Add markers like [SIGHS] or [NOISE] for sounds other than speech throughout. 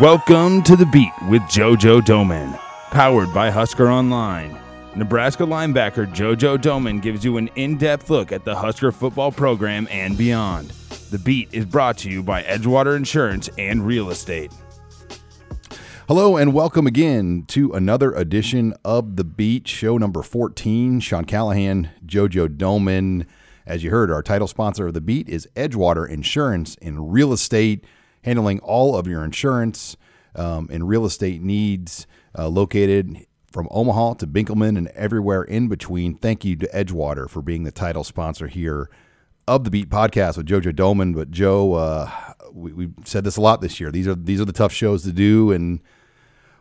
Welcome to the beat with JoJo Domann, powered by Husker Online. Nebraska linebacker JoJo Domann gives you an in depth look at the Husker football program and beyond. The beat is brought to you by Edgewater Insurance and Real Estate. Hello and welcome again to another edition of The Beat, show number 14. Sean Callahan, JoJo Domann. As you heard, our title sponsor of The Beat is Edgewater Insurance and Real Estate, handling all of your insurance um, and real estate needs, uh, located from Omaha to Benkelman and everywhere in between. Thank you to Edgewater for being the title sponsor here of the Beat podcast with JoJo Domann. But Joe, uh, we, we've said this a lot this year. These are these are the tough shows to do, and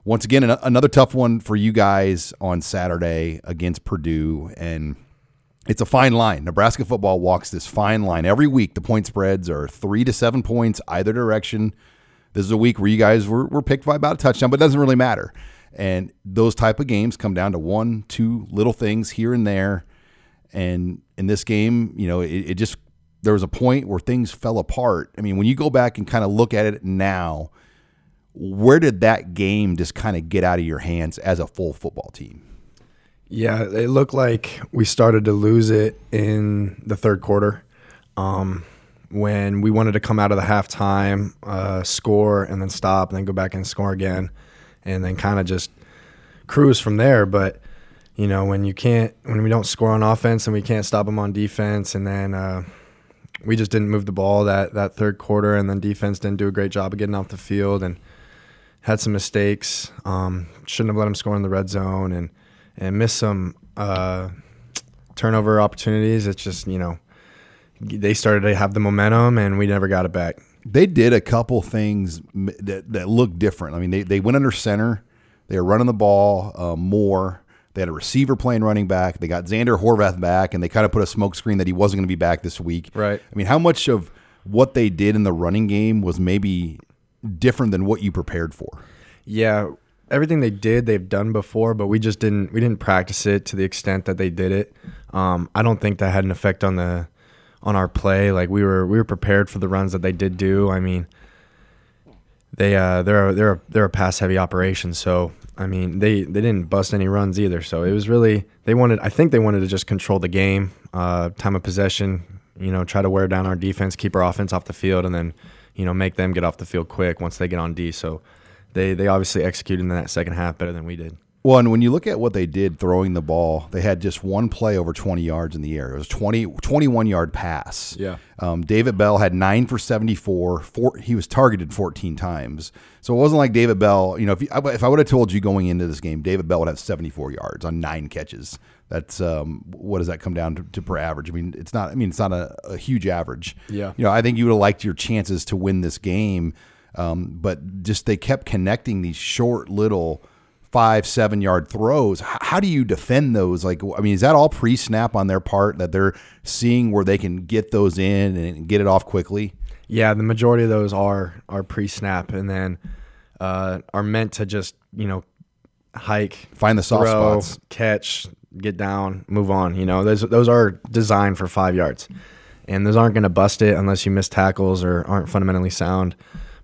once again, an- another tough one for you guys on Saturday against Purdue, and it's a fine line. Nebraska football walks this fine line every week. The point spreads are three to seven points either direction. This is a week where you guys were, were picked by about a touchdown, but it doesn't really matter. And those type of games come down to one, two little things here and there. And in this game, you know, it, it just there was a point where things fell apart. I mean, when you go back and kind of look at it now, where did that game just kind of get out of your hands as a full football team? Yeah, it looked like we started to lose it in the third quarter. Um, when we wanted to come out of the halftime, uh, score, and then stop, and then go back and score again, and then kind of just cruise from there. But you know, when you can't, when we don't score on offense and we can't stop them on defense, and then uh, we just didn't move the ball that that third quarter, and then defense didn't do a great job of getting off the field and had some mistakes. Um, shouldn't have let them score in the red zone and and miss some uh, turnover opportunities. It's just you know they started to have the momentum and we never got it back. They did a couple things that that looked different. I mean, they they went under center. They were running the ball uh, more. They had a receiver playing running back. They got Zander Horvath back, and they kind of put a smoke screen that he wasn't going to be back this week. Right. I mean, how much of what they did in the running game was maybe different than what you prepared for? Yeah, everything they did, they've done before, but we just didn't we didn't practice it to the extent that they did it. Um, I don't think that had an effect on the on our play. Like we were we were prepared for the runs that they did do. I mean, they uh they're a, they're a, they're a pass heavy operation, so I mean they they didn't bust any runs either. So it was really they wanted I think they wanted to just control the game, uh, time of possession. You know, try to wear down our defense, keep our offense off the field, and then you know make them get off the field quick once they get on D. So they they obviously executed in that second half better than we did. Well, and when you look at what they did throwing the ball, they had just one play over 20 yards in the air. It was 20, 21 yard pass. Yeah. Um, David Bell had nine for 74. Four, he was targeted 14 times. So it wasn't like David Bell, you know, if, you, if I would have told you going into this game, David Bell would have 74 yards on nine catches. That's um, what does that come down to, to, per average? I mean, it's not. I mean, it's not a, a huge average. Yeah. You know, I think you would have liked your chances to win this game, um, but just they kept connecting these short little five, seven yard throws. How do you defend those? Like, I mean, is that all pre snap on their part that they're seeing where they can get those in and get it off quickly? Yeah, the majority of those are are pre snap and then uh, are meant to just you know hike, find the soft throw, spots, catch, get down, move on. You know, those those are designed for five yards, and those aren't going to bust it unless you miss tackles or aren't fundamentally sound.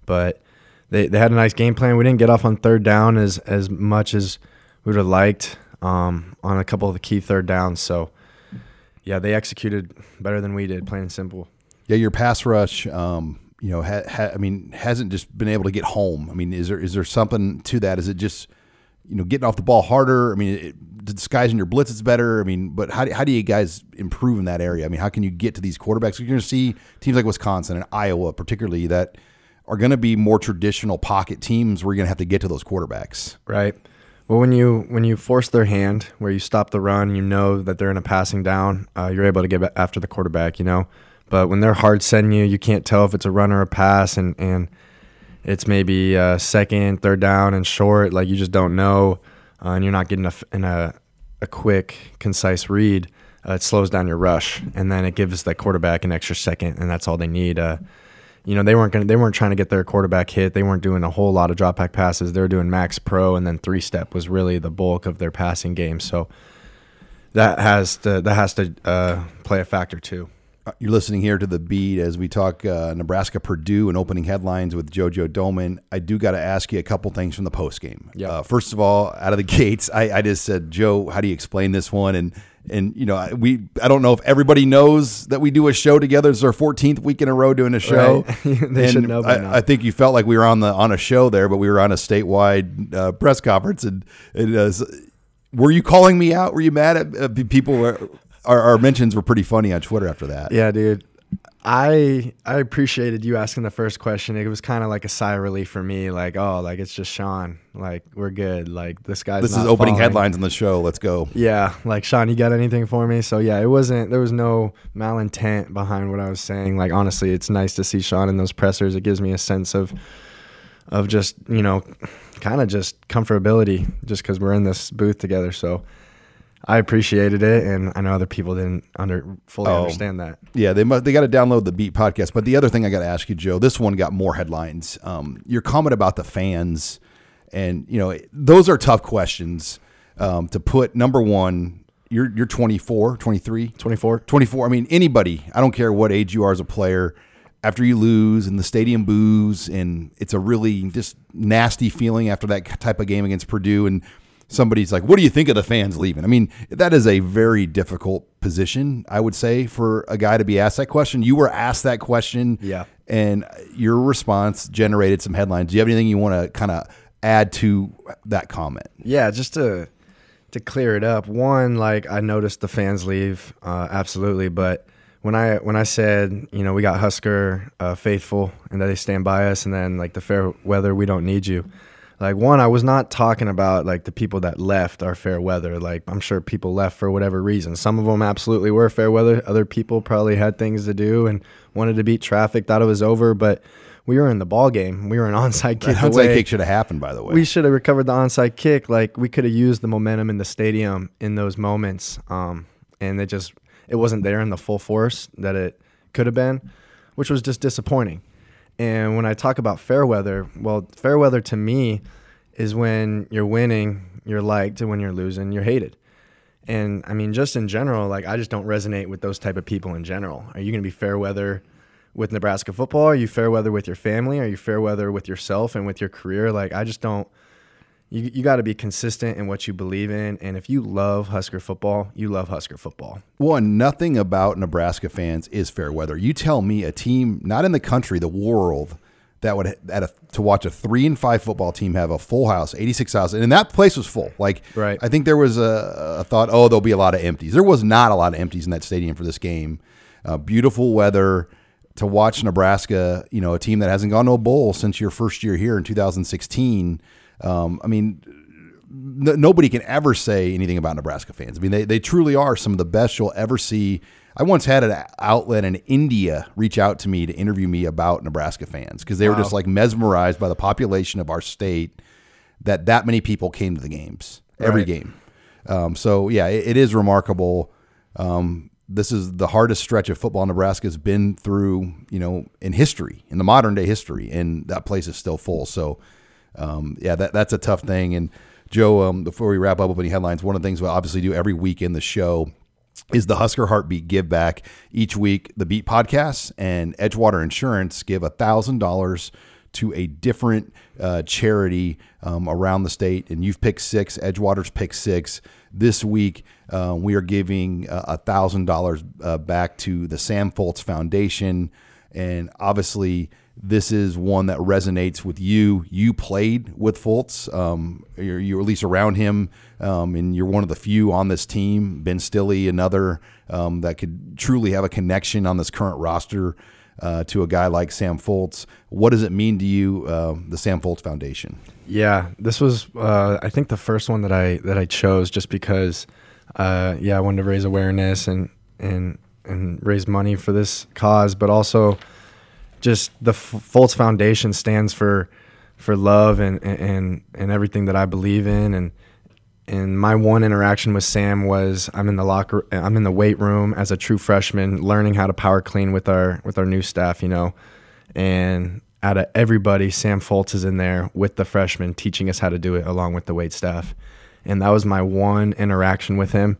But they, they had a nice game plan. We didn't get off on third down as as much as we would have liked um, on a couple of the key third downs. So yeah, they executed better than we did, plain and simple. Yeah, your pass rush, um, you know, ha, ha, I mean, hasn't just been able to get home. I mean, is there is there something to that? Is it just you know getting off the ball harder? I mean, it, disguising your blitzes better. I mean, but how do, how do you guys improve in that area? I mean, how can you get to these quarterbacks? You're going to see teams like Wisconsin and Iowa, particularly that are going to be more traditional pocket teams where you're going to have to get to those quarterbacks. Right. Well, when you when you force their hand, where you stop the run, you know that they're in a passing down. Uh, you're able to get after the quarterback. You know, but when they're hard sending you, you can't tell if it's a run or a pass, and and it's maybe a second, third down, and short. Like you just don't know, uh, and you're not getting a in a a quick, concise read. Uh, it slows down your rush, and then it gives the quarterback an extra second, and that's all they need. Uh, you know they weren't going they weren't trying to get their quarterback hit. They weren't doing a whole lot of drop back passes. They were doing max pro and then three step was really the bulk of their passing game. So that has to that has to uh, play a factor too. You're listening here to the beat as we talk uh, Nebraska Purdue and opening headlines with JoJo Domann. I do got to ask you a couple things from the post game. Yeah. Uh, first of all, out of the [LAUGHS] gates, I, I just said, Joe, how do you explain this one? And and you know, we I don't know if everybody knows that we do a show together. It's our 14th week in a row doing a show. Right. [LAUGHS] they And should know I. I think you felt like we were on the on a show there, but we were on a statewide uh, press conference. And, and uh, were you calling me out? Were you mad at uh, people? Were, our, our mentions were pretty funny on Twitter after that. Yeah, dude. I I appreciated you asking the first question. It was kind of like a sigh of relief for me. Like, oh, like it's just Sean. Like we're good. Like this guy's. This is opening falling. headlines on the show. Let's go. Yeah, like Sean, you got anything for me? So yeah, it wasn't. There was no malintent behind what I was saying. Like honestly, it's nice to see Sean in those pressers. It gives me a sense of, of just you know, kind of just comfortability, just because we're in this booth together. So. I appreciated it, and I know other people didn't under fully Oh. understand that. Yeah, they mu they got to download the Beat podcast. But the other thing I got to ask you, Joe, this one got more headlines. Um, your comment about the fans, and you know those are tough questions um, to put. Number one, you're you're 24, 23, 24. 24. I mean, anybody. I don't care what age you are as a player. After you lose and the stadium boos, and it's a really just nasty feeling after that type of game against Purdue, and somebody's like, "What do you think of the fans leaving?" I mean, that is a very difficult position, I would say, for a guy to be asked that question. You were asked that question, Yeah. and your response generated some headlines. Do you have anything you want to kind of add to that comment? Yeah, just to to clear it up. One, like I noticed the fans leave, uh, absolutely. But when I when I said, you know, we got Husker uh, faithful and that they stand by us, and then like the fair weather, we don't need you. Like one, I was not talking about like the people that left our fair weather. Like I'm sure people left for whatever reason. Some of them absolutely were fair weather. Other people probably had things to do and wanted to beat traffic, thought it was over. But we were in the ball game. We were an [LAUGHS] onside kick away. kick should have happened, by the way. We should have recovered the onside kick. Like we could have used the momentum in the stadium in those moments, um, and it just it wasn't there in the full force that it could have been, which was just disappointing. And when I talk about fair weather, well, fair weather to me is when you're winning, you're liked, and when you're losing, you're hated. And I mean, just in general, like I just don't resonate with those type of people in general. Are you going to be fair weather with Nebraska football? Are you fair weather with your family? Are you fair weather with yourself and with your career? Like I just don't. You you got to be consistent in what you believe in, and if you love Husker football, you love Husker football. One, nothing about Nebraska fans is fair weather. You tell me a team, not in the country, the world, that would at a, to watch a three and five football team have a full house, eighty six thousand, and that place was full. Like, Right. I think there was a, a thought, oh, there'll be a lot of empties. There was not a lot of empties in that stadium for this game. Uh, beautiful weather to watch Nebraska. You know, a team that hasn't gone to a bowl since your first year here in two thousand sixteen. Um, I mean, nobody can ever say anything about Nebraska fans. I mean, they, they truly are some of the best you'll ever see. I once had an outlet in India reach out to me to interview me about Nebraska fans because they were just like mesmerized by the population of our state that that many people came to the games every Right. game. Um, so yeah, it, it is remarkable. Um, this is the hardest stretch of football Nebraska's been through, you know, in history, in the modern day history, and that place is still full. So, um, yeah, that that's a tough thing. And Joe, um, before we wrap up with any headlines, one of the things we obviously do every week in the show is the Husker Heartbeat Give Back. Each week, the Beat Podcast and Edgewater Insurance give a thousand dollars to a different uh, charity um, around the state, and you've picked six. Edgewater's picked six. This week, uh, we are giving a thousand dollars back to the Sam Foltz Foundation, and obviously, this is one that resonates with you. You played with Foltz. Um, you're, you're at least around him, um, and you're one of the few on this team. Ben Stille, another um, that could truly have a connection on this current roster uh, to a guy like Sam Foltz. What does it mean to you, uh, the Sam Foltz Foundation? Yeah, this was uh, I think the first one that I that I chose just because uh, yeah I wanted to raise awareness and and and raise money for this cause, but also just the F- Foltz Foundation stands for for love and and and everything that I believe in and and my one interaction with Sam was I'm in the locker I'm in the weight room as a true freshman learning how to power clean with our with our new staff, you know. And out of everybody, Sam Foltz is in there with the freshmen teaching us how to do it along with the weight staff. And that was my one interaction with him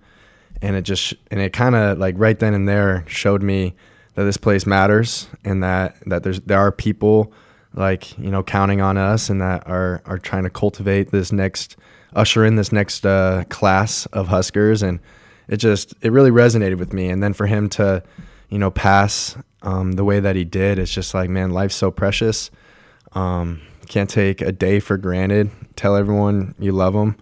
and it just and it kind of like right then and there showed me that this place matters and that that there's there are people like you know counting on us and that are are trying to cultivate this next usher in this next uh, class of Huskers. And it just it really resonated with me. And then for him to you know pass um, the way that he did it's just like man life's so precious. Um, can't take a day for granted. Tell everyone you love them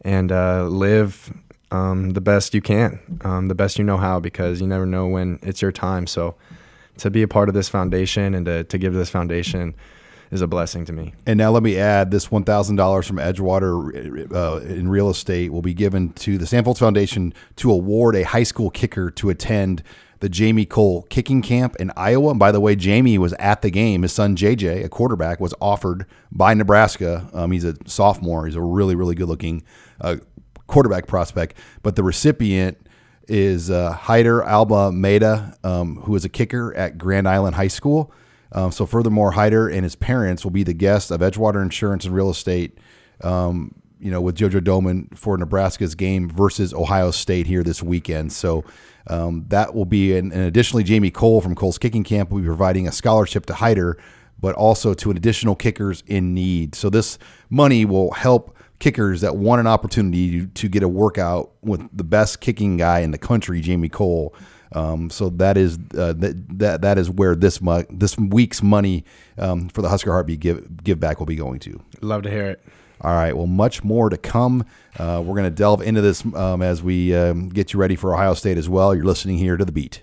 and uh, live um, the best you can, um, the best you know how, because you never know when it's your time. So to be a part of this foundation and to, to give this foundation is a blessing to me. And now let me add this $1,000 from Edgewater uh, in real estate will be given to the Sam Foltz Foundation to award a high school kicker to attend the Jamie Kohl kicking camp in Iowa. And by the way, Jamie was at the game. His son JJ, a quarterback, was offered by Nebraska. Um, he's a sophomore. He's a really, really good looking uh, quarterback prospect. But the recipient is uh, Hyder Alba Maida, um, who is a kicker at Grand Island High School. Um, so, furthermore, Hyder and his parents will be the guests of Edgewater Insurance and Real Estate. Um, you know, with JoJo Domann for Nebraska's game versus Ohio State here this weekend. So um, that will be, and, and, additionally, Jamie Kohl from Kohl's Kicking Camp will be providing a scholarship to Hyder, but also to an additional kickers in need. So this money will help kickers that want an opportunity to, to get a workout with the best kicking guy in the country, Jamie Kohl. Um, so that is uh, that, that that is where this mo- this week's money um, for the Husker Heartbeat give give back will be going to. Love to hear it. All right. Well, much more to come. Uh, we're going to delve into this um, as we um, get you ready for Ohio State as well. You're listening here to the Beat.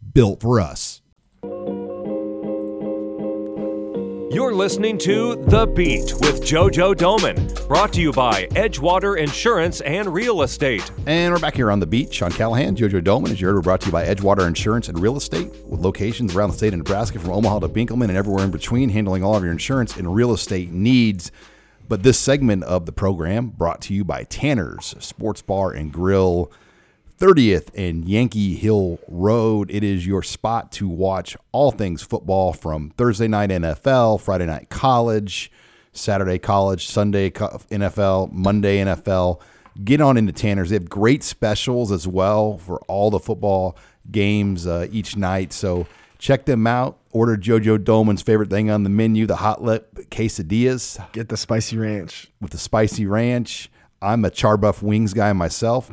built for us. You're listening to The Beat with JoJo Domann, brought to you by Edgewater Insurance and Real Estate. And we're back here on The Beat. Sean Callahan, JoJo Domann, as you heard, we're brought to you by Edgewater Insurance and Real Estate, with locations around the state of Nebraska, from Omaha to Benkelman and everywhere in between, handling all of your insurance and real estate needs. But this segment of the program brought to you by Tanner's Sports Bar and Grill. 30th and Yankee Hill Road. It is your spot to watch all things football from Thursday night NFL, Friday night college, Saturday college, Sunday NFL, Monday NFL. Get on into Tanner's. They have great specials as well for all the football games uh, each night. So check them out. Order JoJo Domann's favorite thing on the menu, the hot lip quesadillas. Get the spicy ranch. With the spicy ranch. I'm a charbuff wings guy myself.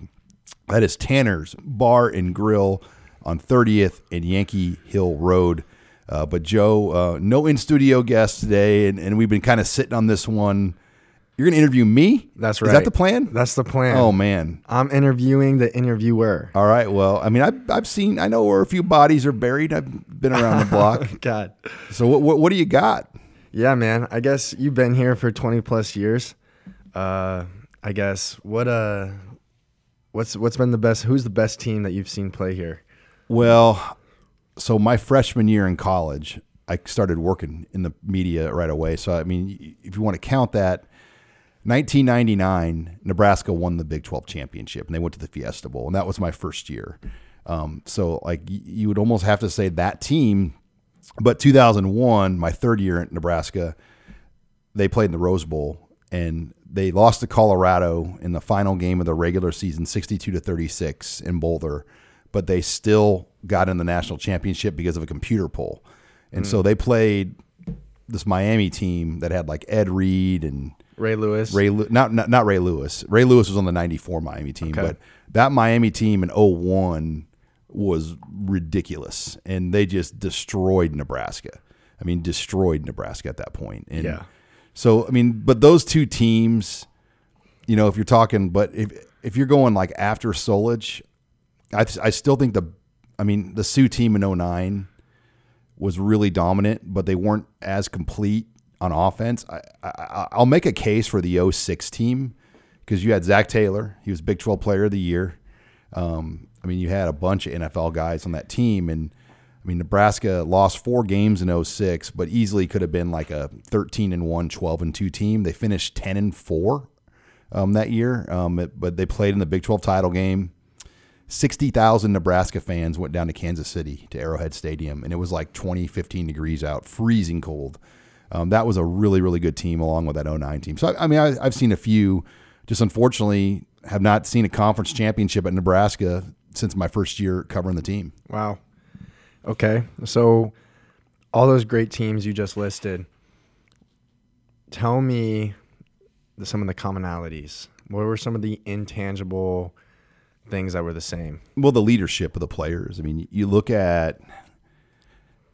That is Tanner's Bar and Grill on 30th and Yankee Hill Road. Uh, but Joe, uh, no in studio guest today, and, and we've been kind of sitting on this one. You're going to interview me? That's right. Is that the plan? That's the plan. Oh man, I'm interviewing the interviewer. All right. Well, I mean, I've, I've seen, I know where a few bodies are buried. I've been around the block. [LAUGHS] God. So what, what, what do you got? Yeah, man. I guess you've been here for 20 plus years. Uh, I guess what uh What's what's been the best? Who's the best team that you've seen play here? Well, so my freshman year in college, I started working in the media right away. So I mean, if you want to count that, 1999, Nebraska won the Big 12 championship, and they went to the Fiesta Bowl, and that was my first year. Um, so like you would almost have to say that team. But 2001, my third year at Nebraska, they played in the Rose Bowl, and they lost to Colorado in the final game of the regular season, 62 to 36 in Boulder, but they still got in the national championship because of a computer poll. And mm. so they played this Miami team that had like Ed Reed and Ray Lewis. Ray not, not not Ray Lewis. Ray Lewis was on the 94 Miami team, okay. but that Miami team in 01 was ridiculous and they just destroyed Nebraska. I mean, destroyed Nebraska at that point. And yeah so I mean, but those two teams, you know, if you're talking, but if if you're going like after Solich, I I still think the, I mean, the Suh team in 09 was really dominant, but they weren't as complete on offense. I, I I'll make a case for the 06 team because you had Zach Taylor, he was Big 12 Player of the Year. Um, I mean, you had a bunch of NFL guys on that team, and I mean, Nebraska lost four games in 06, but easily could have been like a 13 and 1, 12 and 2 team. They finished 10 and 4 um, that year, um, it, but they played in the Big 12 title game. 60,000 Nebraska fans went down to Kansas City to Arrowhead Stadium, and it was like 20, 15 degrees out, freezing cold. Um, that was a really, really good team along with that 09 team. So, I, I mean, I, I've seen a few, just unfortunately, have not seen a conference championship at Nebraska since my first year covering the team. Wow. Okay. So all those great teams you just listed, tell me the, some of the commonalities. What were some of the intangible things that were the same? Well, the leadership of the players. I mean, you look at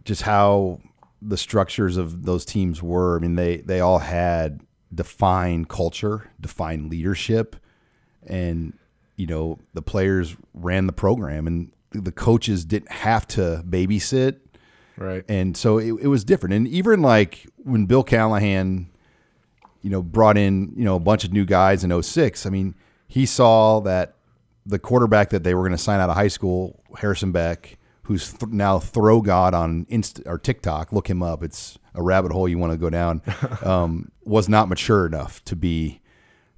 just how the structures of those teams were. I mean, they they all had defined culture, defined leadership, and you know the players ran the program, and the coaches didn't have to babysit. Right. And so it, it was different. And even like when Bill Callahan, you know, brought in, you know, a bunch of new guys in 06, I mean, he saw that the quarterback that they were going to sign out of high school, Harrison Beck, who's th- now throw god on Insta or TikTok, look him up. It's a rabbit hole you want to go down. [LAUGHS] Um, was not mature enough to be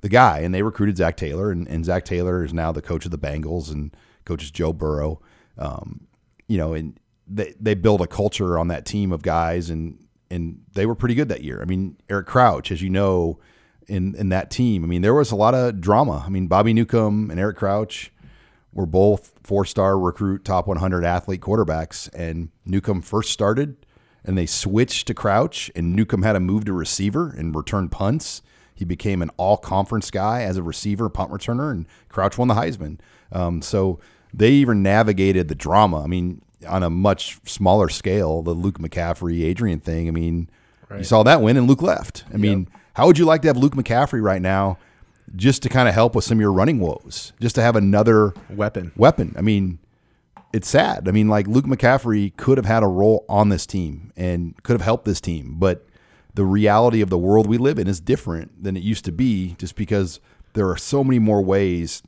the guy, and they recruited Zach Taylor, and, and Zach Taylor is now the coach of the Bengals and coaches Joe Burrow. Um, you know, and they they built a culture on that team of guys, and and they were pretty good that year. I mean, Eric Crouch, as you know, in in that team. I mean, there was a lot of drama. I mean, Bobby Newcomb and Eric Crouch were both four star recruit, top 100 athlete quarterbacks, and Newcomb first started, and they switched to Crouch, and Newcomb had to move to receiver and return punts. He became an all conference guy as a receiver, punt returner, and Crouch won the Heisman. Um, so they even navigated the drama. I mean, on a much smaller scale, the Luke McCaffrey, Adrian thing. I mean, you saw that win, and Luke left. I mean, how would you like to have Luke McCaffrey right now, just to kind of help with some of your running woes, just to have another Weapon. weapon? I mean, it's sad. I mean, like Luke McCaffrey could have had a role on this team and could have helped this team, but the reality of the world we live in is different than it used to be, just because there are so many more ways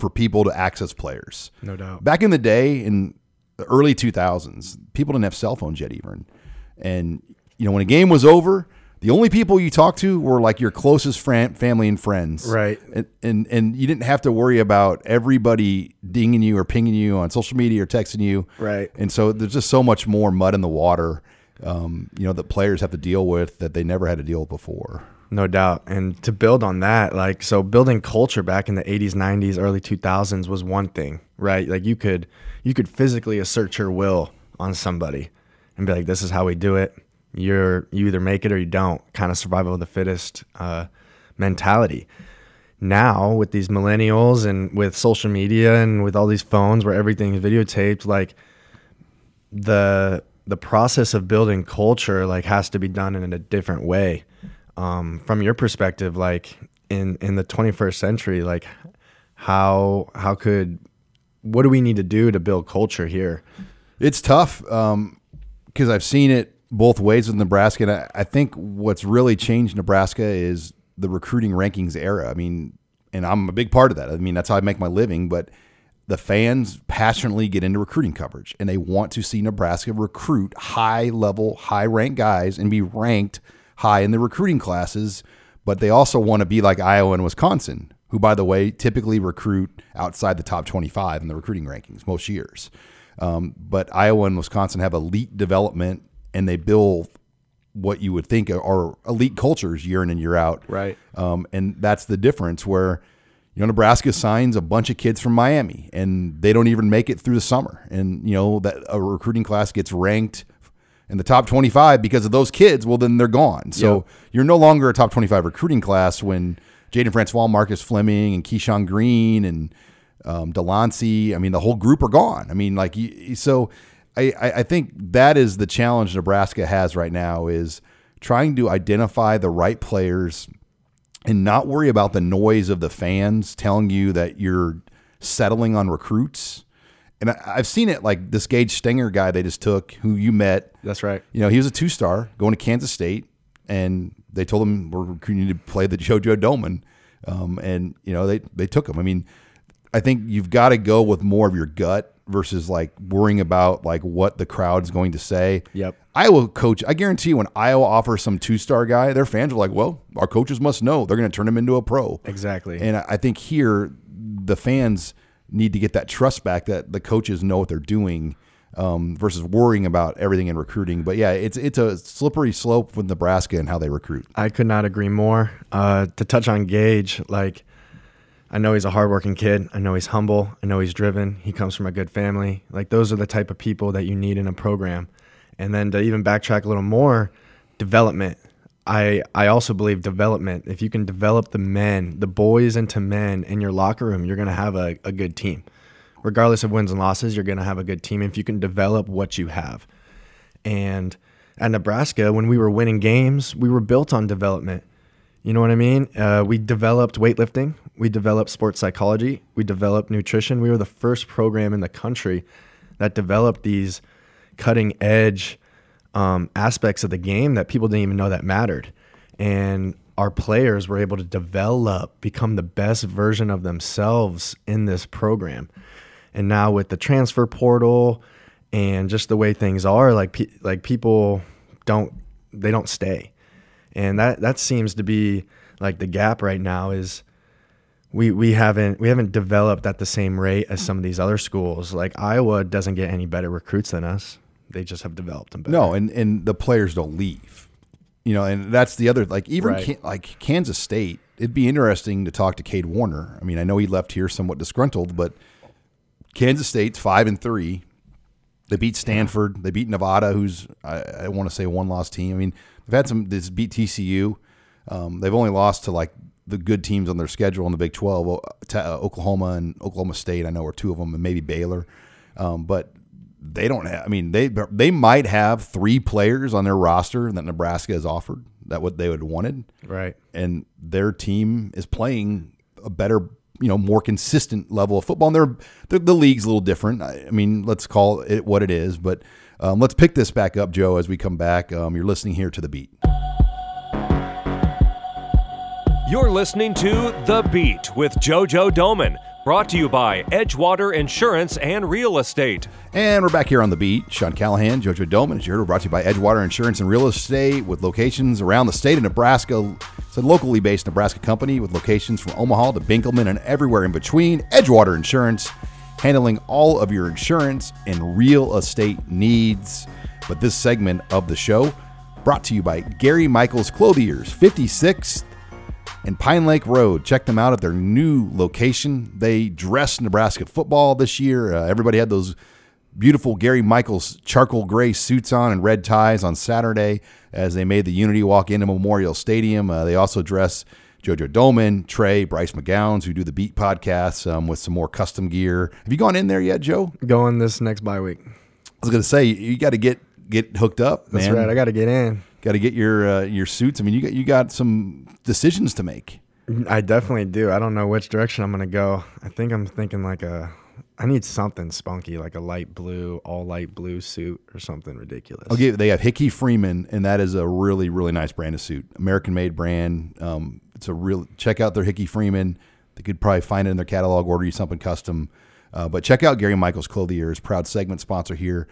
for people to access players. No doubt. Back in the day, in the early 2000s, people didn't have cell phones yet, even. And, you know, when a game was over, the only people you talked to were like your closest friend, family and friends. Right. And, and, and you didn't have to worry about everybody dinging you or pinging you on social media or texting you. Right. And so there's just so much more mud in the water, um, you know, that players have to deal with that they never had to deal with before. No doubt. And to build on that, like, so building culture back in the 80s, 90s, early 2000s was one thing, right? Like, you could, you could physically assert your will on somebody and be like, this is how we do it. You're, you either make it or you don't, kind of survival of the fittest uh, mentality. Now, with these millennials and with social media and with all these phones where everything is videotaped, like, the, the process of building culture like has to be done in a different way um, from your perspective, like in in the 21st century, like how how could what do we need to do to build culture here? It's tough because I've seen it both ways with Nebraska. And I, I think what's really changed Nebraska is the recruiting rankings era. I mean, and I'm a big part of that. I mean, that's how I make my living. But the fans passionately get into recruiting coverage and they want to see Nebraska recruit high level, high ranked guys and be ranked high in the recruiting classes. But they also want to be like Iowa and Wisconsin, who, by the way, typically recruit outside the top 25 in the recruiting rankings most years. Um, but Iowa and Wisconsin have elite development and they build what you would think are elite cultures year in and year out. Right. Um, and that's the difference where, you know, Nebraska signs a bunch of kids from Miami and they don't even make it through the summer. And, you know, that a recruiting class gets ranked in the top 25 because of those kids. Well, then they're gone. So Yep. you're no longer a top 25 recruiting class when Jaden Francois, Marcus Fleming, and Keyshawn Green and um, Delancey. I mean, the whole group are gone. I mean, like, so I, I I think that is the challenge Nebraska has right now is trying to identify the right players and not worry about the noise of the fans telling you that you're settling on recruits. And I, I've seen it like this Gage Stenger guy they just took, who you met. That's right. You know, he was a two star going to Kansas State, and they told him we're recruiting to play the [LAUGHS] JoJo Domann. Um, and, you know, they, they took him. I mean, I think you've got to go with more of your gut versus like worrying about like what the crowd's going to say. Yep. Iowa coach, I guarantee you when Iowa offers some two star guy, their fans are like, well, our coaches must know they're going to turn him into a pro. Exactly. And I think here the fans need to get that trust back that the coaches know what they're doing um, versus worrying about everything in recruiting. But yeah, it's it's a slippery slope with Nebraska and how they recruit. I could not agree more. Uh, to touch on Gage, like I know he's a hardworking kid. I know he's humble. I know he's driven. He comes from a good family. Like those are the type of people that you need in a program. And then to even backtrack a little more, development. I I also believe development. If you can develop the men, the boys into men in your locker room, you're gonna have a, a good team. Regardless of wins and losses, you're gonna have a good team if you can develop what you have. And at Nebraska, when we were winning games, we were built on development. You know what I mean? Uh, we developed weightlifting, we developed sports psychology, we developed nutrition. We were the first program in the country that developed these cutting edge um, aspects of the game that people didn't even know that mattered. And our players were able to develop, become the best version of themselves in this program. And now with the transfer portal and just the way things are, like pe- like people don't they don't stay, and that that seems to be like the gap right now is we we haven't we haven't developed at the same rate as some of these other schools. Like Iowa doesn't get any better recruits than us. They just have developed them better. No, and and the players don't leave. You know, and that's the other like even Right. Kan- like Kansas State. It'd be interesting to talk to Cade Warner. I mean, I know he left here somewhat disgruntled, but Kansas State's five and three. They beat Stanford. They beat Nevada, who's I, I want to say one loss team. I mean, they've had some. This beat TCU. Um, they've only lost to like the good teams on their schedule in the Big Twelve. O- to, uh, Oklahoma and Oklahoma State, I know, are two of them, and maybe Baylor. Um, but they don't have. I mean, they they might have three players on their roster that Nebraska has offered that what they would have wanted, Right. and their team is playing a better, you know, more consistent level of football. And they're, they're the league's a little different. I, I mean, let's call it what it is. But um, let's pick this back up, Joe, as we come back. Um, you're listening here to the beat. You're listening to The Beat with JoJo Domann, brought to you by Edgewater Insurance and Real Estate. And we're back here on the beat. Sean Callahan, JoJo Domann, heard, we're brought to you by Edgewater Insurance and Real Estate with locations around the state of Nebraska. It's a locally based Nebraska company with locations from Omaha to Benkelman and everywhere in between. Edgewater Insurance, handling all of your insurance and real estate needs. But this segment of the show brought to you by Gary Michaels Clothiers, 56th and Pine Lake Road. Check them out at their new location. They dressed Nebraska football this year. Uh, everybody had those beautiful Gary Michaels charcoal gray suits on and red ties on Saturday as they made the Unity Walk into Memorial Stadium. Uh, they also dress Jojo Domann, Trey, Bryce McGowns, who do the Beat podcasts um, with some more custom gear. Have you gone in there yet, Joe? Going this next bye week. I was going to say you got to get get hooked up, That's right. I got to get in. Got to get your uh, your suits. I mean, you got you got some decisions to make. I definitely do. I don't know which direction I'm gonna go. I think I'm thinking like a. I need something spunky, like a light blue, all light blue suit or something ridiculous. I'll. They have Hickey Freeman, and that is a really, really nice brand of suit, American made brand. Um, it's a real. Check out their Hickey Freeman. They could probably find it in their catalog, order you something custom. Uh, but check out Gary Michaels Clothiers, proud segment sponsor here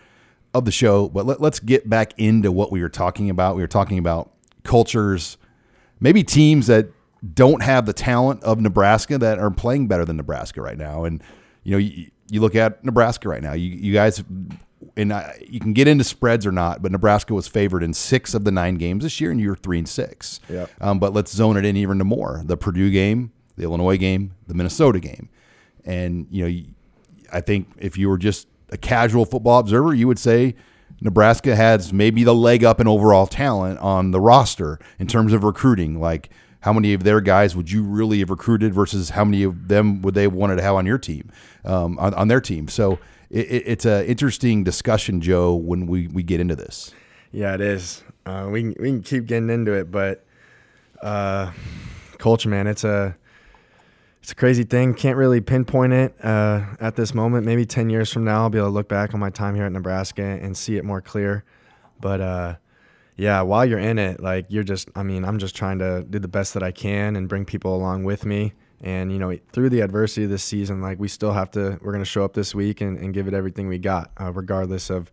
of the show. But let, let's get back into what we were talking about. We were talking about cultures, maybe teams that don't have the talent of Nebraska that are playing better than Nebraska right now. And you know, you, you look at Nebraska right now. You, you guys, and I, you can get into spreads or not, but Nebraska was favored in six of the nine games this year, and you're three and six. Yep. Um, but let's zone it in even to more: the Purdue game, the Illinois game, the Minnesota game, and you know, I think if you were just a casual football observer, you would say Nebraska has maybe the leg up in overall talent on the roster in terms of recruiting. Like, how many of their guys would you really have recruited versus how many of them would they have wanted to have on your team, um, on, on their team? So it, it, it's an interesting discussion, Joe, when we, we get into this. Yeah, it is. Uh, we can, we can keep getting into it, but uh, culture, man, it's a it's a crazy thing. Can't really pinpoint it uh, at this moment. Maybe ten years from now, I'll be able to look back on my time here at Nebraska and see it more clear. But uh, yeah, while you're in it, like you're just, I mean, I'm just trying to do the best that I can and bring people along with me And you know, through the adversity of this season, like we still have to, we're going to show up this week and, and give it everything we got, uh, regardless of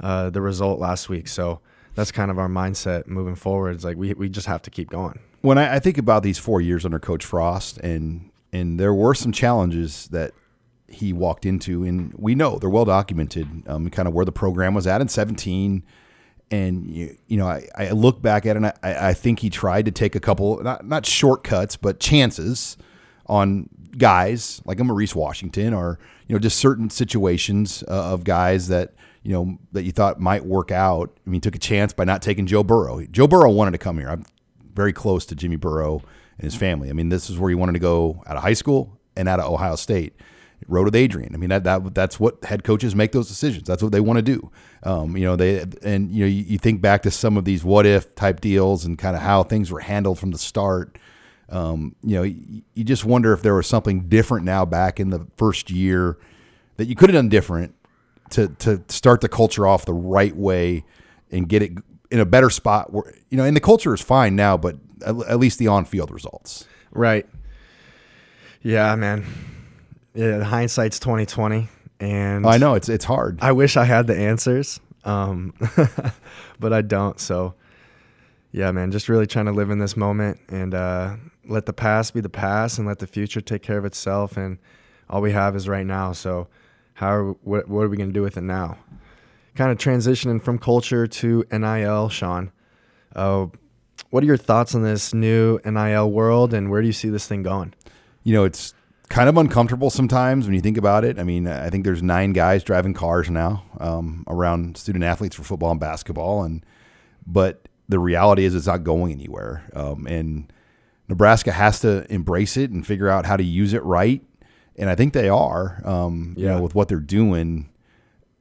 uh, the result last week. So that's kind of our mindset moving forward. It's like we we just have to keep going. When I, I think about these four years under Coach Frost, and and there were some challenges that he walked into, and we know they're well documented. Um, kind of where the program was at in 17 and you, you know I, I look back at it and I, I think he tried to take a couple not not shortcuts but chances on guys like a Maurice Washington or you know just certain situations uh, of guys that you know that you thought might work out. I mean, took a chance by not taking Joe Burrow. Joe Burrow wanted to come here. I'm very close to Jimmy Burrow and his family. I mean, this is where he wanted to go out of high school and out of Ohio State rode with Adrian. I mean that that that's what head coaches make those decisions. That's what they want to do. Um, you know they and you know you, you, think back to some of these what if type deals and kind of how things were handled from the start. Um, you know you, you, just wonder if there was something different now back in the first year that you could have done different to to start the culture off the right way and get it in a better spot. Where you know and the culture is fine now, but at, at least the on field results. Right. Yeah, man yeah, hindsight's twenty twenty, and I know it's it's hard. I wish I had the answers, um, [LAUGHS] but I don't. So, yeah, man, just really trying to live in this moment and uh, let the past be the past, and let the future take care of itself. And all we have is right now. So, how are, what what are we gonna do with it now? Kind of transitioning from culture to NIL, Sean. Uh, what are your thoughts on this new NIL world, and where do you see this thing going? You know, it's kind of uncomfortable sometimes when you think about it. I mean, I think there's nine guys driving cars now um, around student athletes for football and basketball, and but the reality is it's not going anywhere. Um, and Nebraska has to embrace it and figure out how to use it right. And I think they are, um, yeah. you know, with what they're doing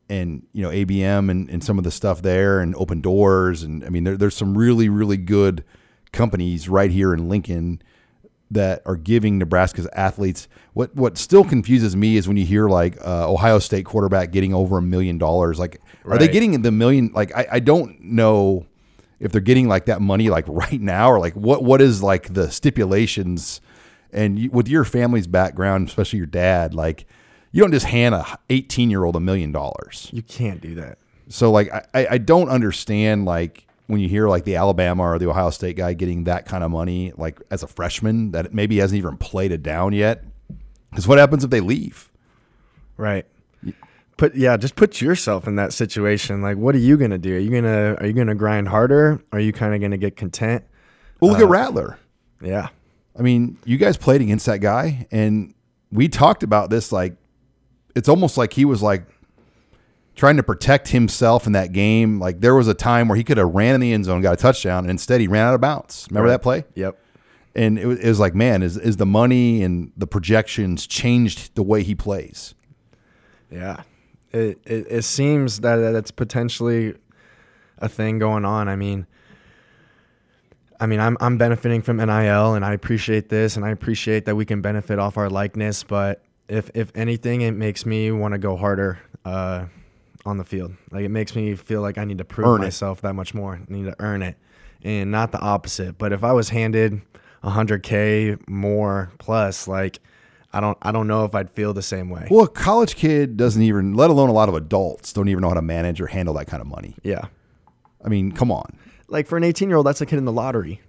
and, you know, ABM and, and some of the stuff there and open doors. And I mean, there, there's some really, really good companies right here in Lincoln that are giving Nebraska's athletes. What what still confuses me is when you hear like uh, Ohio State quarterback getting over a million dollars. Like, right. are they getting the million? Like, I, I don't know if they're getting like that money like [LAUGHS] right now or like what what is like the stipulations. And you, with your family's background, especially your dad, like you don't just hand a 18 year old a million dollars. You can't do that. So like I, I don't understand like when you hear like the Alabama or the Ohio State guy getting that kind of money, like as a freshman that maybe hasn't even played it down yet, because what happens if they leave? Right. Put yeah, just put yourself in that situation. Like, what are you gonna do? Are you gonna are you gonna grind harder? Are you kind of gonna get content? Well, look uh, at Rattler. Yeah. I mean, you guys played against that guy, and we talked about this. Like, it's almost like he was like trying to protect himself in that game. Like there was a time where he could have ran in the end zone, got a touchdown, and instead he ran out of bounds. Remember right. that play? Yep. And it was, it was, like, man, is is the money and the projections changed the way he plays? Yeah, it it, it seems that that's potentially a thing going on. I mean. I mean, I'm I'm benefiting from NIL, and I appreciate this, and I appreciate that we can benefit off our likeness. But if if anything, it makes me want to go harder. Uh, on the field. Like it makes me feel like I need to prove earn myself it. that much more. I need to earn it, and not the opposite. But if I was handed 100k more plus, like I don't I don't know if I'd feel the same way. Well, a college kid doesn't even, let alone a lot of adults, don't even know how to manage or handle that kind of money. Yeah. I mean, come on. Like for an 18 year old, that's a kid in the lottery.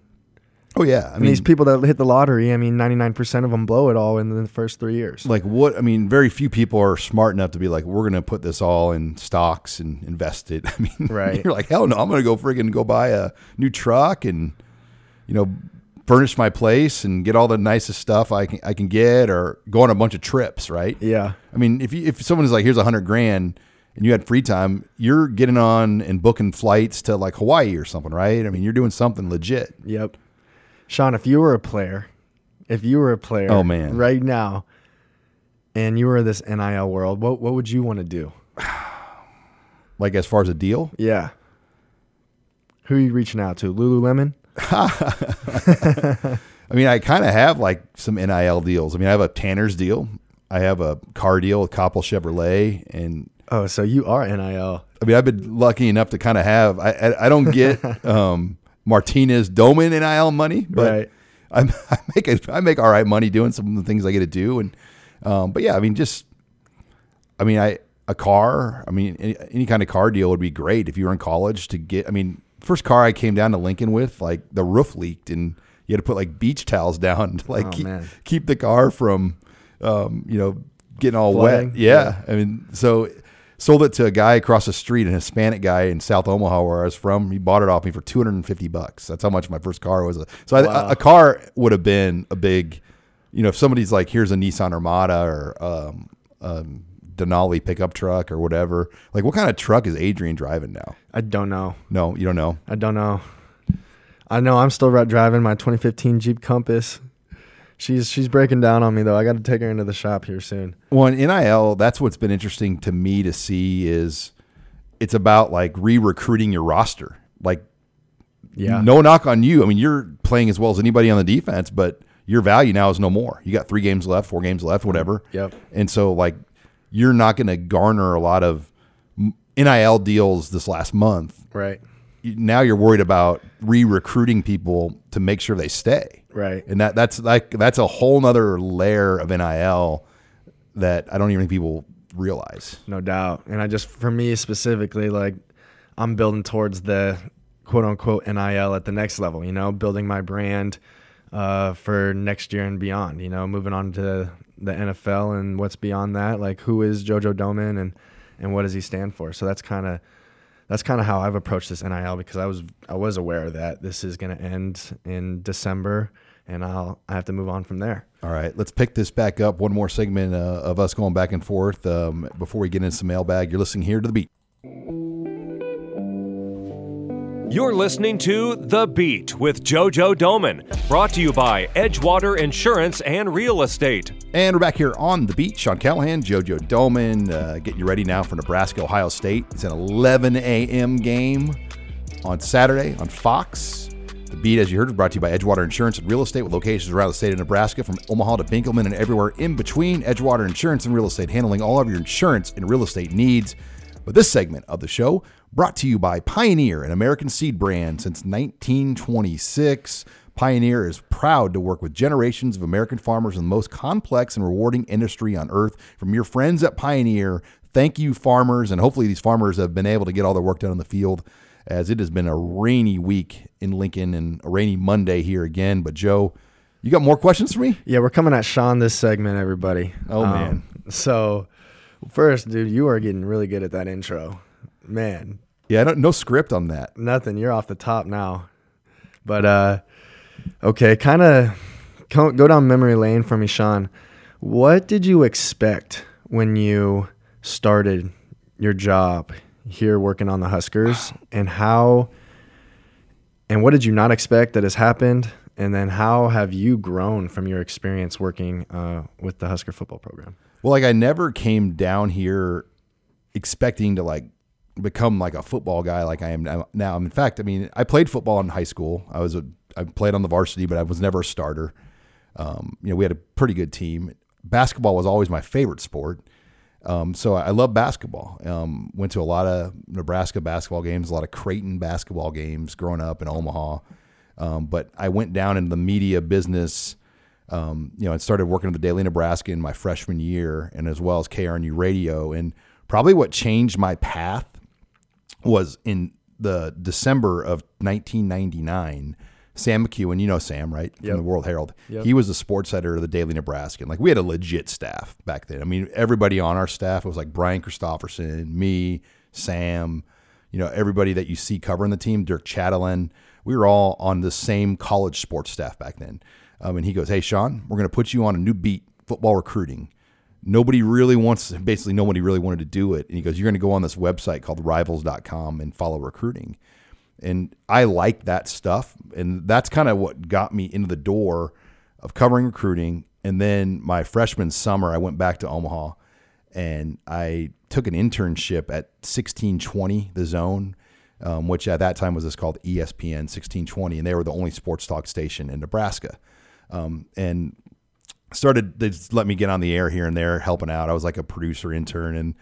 Oh yeah, I mean these people that hit the lottery. I mean, ninety nine percent of them blow it all in the first three years. Like what? I mean, very few people are smart enough to be like, we're going to put this all in stocks and invest it. [LAUGHS] I mean, right? You're like, hell no, I'm going to go friggin' go buy a new truck and you know furnish my place and get all the nicest stuff I can I can get, or go on a bunch of trips. Right? Yeah. I mean, if you, if someone is like, here's a hundred grand. And you had free time, you're getting on and booking flights to like Hawaii or something, right? I mean, you're doing something legit. Yep. Sean, if you were a player, if you were a player, oh man, right now, and you were this NIL world, what what would you want to do? [SIGHS] like as far as a deal? Yeah. Who are you reaching out to? Lululemon. [LAUGHS] [LAUGHS] I mean, I kind of have like some NIL deals. I mean, I have a Tanner's deal. I have a car deal with Coppel Chevrolet, and oh, so you are NIL. I mean, I've been lucky enough to kind of have. I, I, I don't get [LAUGHS] um, Martinez Domann NIL money, but right. I, [LAUGHS] I make a, I make all right money doing some of the things I get to do, and um, but yeah, I mean, just I mean, I a car. I mean, any, any kind of car deal would be great if you were in college to get. I mean, first car I came down to Lincoln with, like the roof leaked and you had to put like beach towels down to like Oh, keep, keep the car from, um, you know, getting all Flooding? wet. Yeah. I mean, so sold it to a guy across the street, an Hispanic guy in South Omaha where I was from. He bought it off me for 250 bucks. That's how much my first car was. So I, a, a car would have been a big, you know, if somebody's like, here's a Nissan Armada or, um, um, Denali pickup truck or whatever. Like, what kind of truck is Adrian driving now? I don't know. No, you don't know. I don't know. I know I'm still driving my 2015 Jeep Compass. She's she's breaking down on me though. I got to take her into the shop here soon. Well, in NIL, that's what's been interesting to me to see is it's about like re-recruiting your roster. Like, Yeah. no knock on you. I mean, you're playing as well as anybody on the defense, but your value now is no more. You got three games left, four games left, whatever. Mm-hmm. Yep. And so, like, you're not going to garner a lot of NIL deals this last month. Right. Now you're worried about re-recruiting people to make sure they stay. Right. And that that's like that's a whole nother layer of NIL that I don't even think people realize. No doubt. And I just, for me specifically, like I'm building towards the quote unquote NIL at the next level, you know, building my brand uh, for next year and beyond, you know, moving on to the NFL and what's beyond that. Like who is JoJo Domann and, and what does he stand for? So that's kind of, that's kind of how I've approached this NIL because I was, I was aware that this is going to end in December and I'll, I have to move on from there. All right, let's pick this back up. One more segment uh, of us going back and forth um, before we get into some mailbag. You're listening here to the beat. You're listening to The Beat with JoJo Domann, brought to you by Edgewater Insurance and Real Estate. And we're back here on the beat. Sean Callahan, JoJo Domann, uh, getting you ready now for Nebraska, Ohio State. It's an 11 a.m. game on Saturday on Fox. The beat, as you heard, is brought to you by Edgewater Insurance and Real Estate with locations around the state of Nebraska, from Omaha to Benkelman and everywhere in between. Edgewater Insurance and Real Estate, handling all of your insurance and real estate needs. But this segment of the show brought to you by Pioneer, an American seed brand since 1926. Pioneer is proud to work with generations of American farmers in the most complex and rewarding industry on earth. From your friends at Pioneer, thank you, farmers. And hopefully, these farmers have been able to get all their work done in the field as it has been a rainy week in Lincoln and a rainy Monday here again. But, Joe, you got more questions for me? Yeah, we're coming at Sean this segment, everybody. Oh, man. Um, so, first, dude, you are getting really good at that intro. Man, Yeah, I don't no script on that. nothing. You're off the top now. But uh okay, kind of go down memory lane for me, Sean. What did you expect when you started your job here working on the Huskers [SIGHS] and how and what did you not expect that has happened? And then how have you grown from your experience working uh, with the Husker football program? Well, like I never came down here expecting to like become like a football guy like I am now. In fact, I mean, I played football in high school. I was a I played on the varsity, but I was never a starter. Um, you know, we had a pretty good team. Basketball was always my favorite sport. Um, so I love basketball. Um, went to a lot of Nebraska basketball games, a lot of Creighton basketball games growing up in Omaha. Um, but I went down into the media business. Um, you know, I started working at the Daily Nebraskan in my freshman year, and as well as KRNU Radio. And probably what changed my path was in the December of 1999. Sam McKewon, you know Sam, right? From Yep. the World Herald. Yep. He was the sports editor of the Daily Nebraskan. Like we had a legit staff back then. I mean, everybody on our staff was like Brian Christopherson, me, Sam, you know, everybody that you see covering the team, Dirk Chatelain. We were all on the same college sports staff back then. Um, and he goes, Hey, Sean, we're going to put you on a new beat, football recruiting nobody really wants basically nobody really wanted to do it. And he goes you're going to go on this website called rivals.com and follow recruiting. And i like that stuff. And that's kind of what got me into the door of covering recruiting. And then my freshman summer i went back to omaha and i took an internship at 1620 the zone um, which at that time was just called espn 1620 and they were the only sports talk station in nebraska. Um, and started they just let me get on the air here and there helping out i was like a producer intern and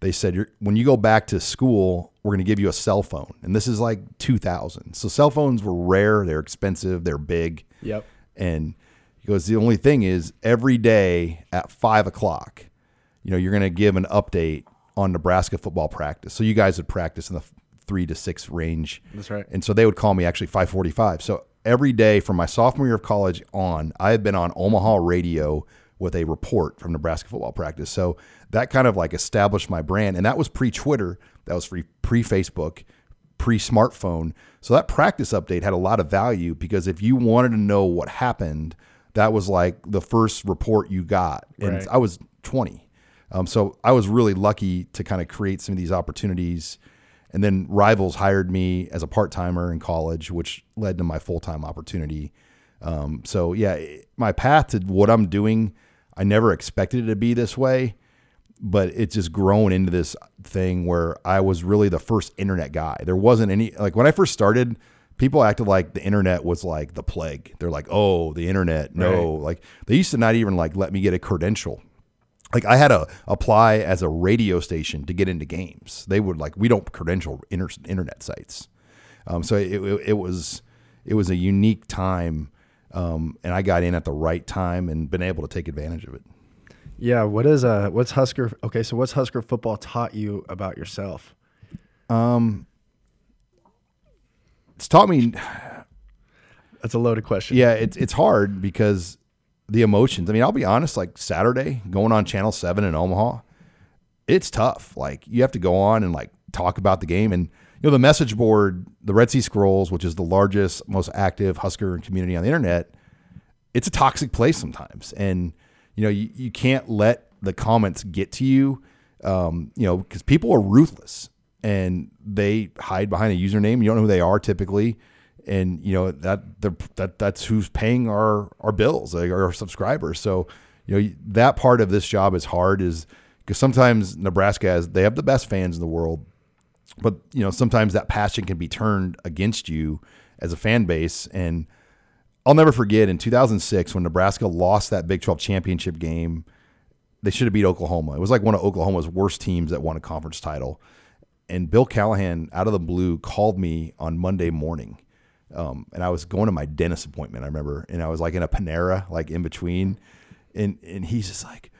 they said You're, when you go back to school we're going to give you a cell phone and this is like 2000 so cell phones were rare they're expensive they're big Yep. And he goes, the only thing is every day at five o'clock, you know, you're going to give an update on Nebraska football practice. So you guys would practice in the three to six range. That's right. And so they would call me actually 545. So every day from my sophomore year of college on, I have been on Omaha radio with a report from Nebraska football practice. So that kind of like established my brand. And that was pre Twitter, that was pre Facebook, pre smartphone. So that practice update had a lot of value because if you wanted to know what happened, that was like the first report you got. And Right. I was 20. Um, so I was really lucky to kind of create some of these opportunities. And then Rivals hired me as a part timer in college, which led to my full time opportunity. Um, so yeah, my path to what I'm doing, I never expected it to be this way, but it's just grown into this thing where I was really the first internet guy. There wasn't any like when I first started, people acted like the internet was like the plague. They're like, "Oh, the internet." No, like they used to not even like let me get a credential like I had to apply as a radio station to get into games. They would like we don't credential inter- internet sites, um, so it, it, it was it was a unique time, um, and I got in at the right time and been able to take advantage of it. Yeah. What is uh what's Husker? Okay, so what's Husker football taught you about yourself? Um, It's taught me, That's a loaded question. yeah, it's it's hard because the emotions. I mean, I'll be honest. Like Saturday, going on Channel Seven in Omaha, it's tough. Like you have to go on and like talk about the game and you know the message board, the Red Sea Scrolls, which is the largest, most active Husker community on the internet. It's a toxic place sometimes, and you know you, you can't let the comments get to you. Um, you know because people are ruthless and they hide behind a username. You don't know who they are typically, and you know that that that's who's paying our our bills, like our subscribers. So you know that part of this job is hard, is because sometimes Nebraska has they have the best fans in the world, but you know sometimes that passion can be turned against you as a fan base. And I'll never forget in 2006 when Nebraska lost that Big 12 championship game they should have beat Oklahoma. It was like one of Oklahoma's worst teams that won a conference title. And Bill Callahan out of the blue called me on Monday morning um, and I was going to my dentist appointment I remember and I was like in a Panera like in between and and he's just like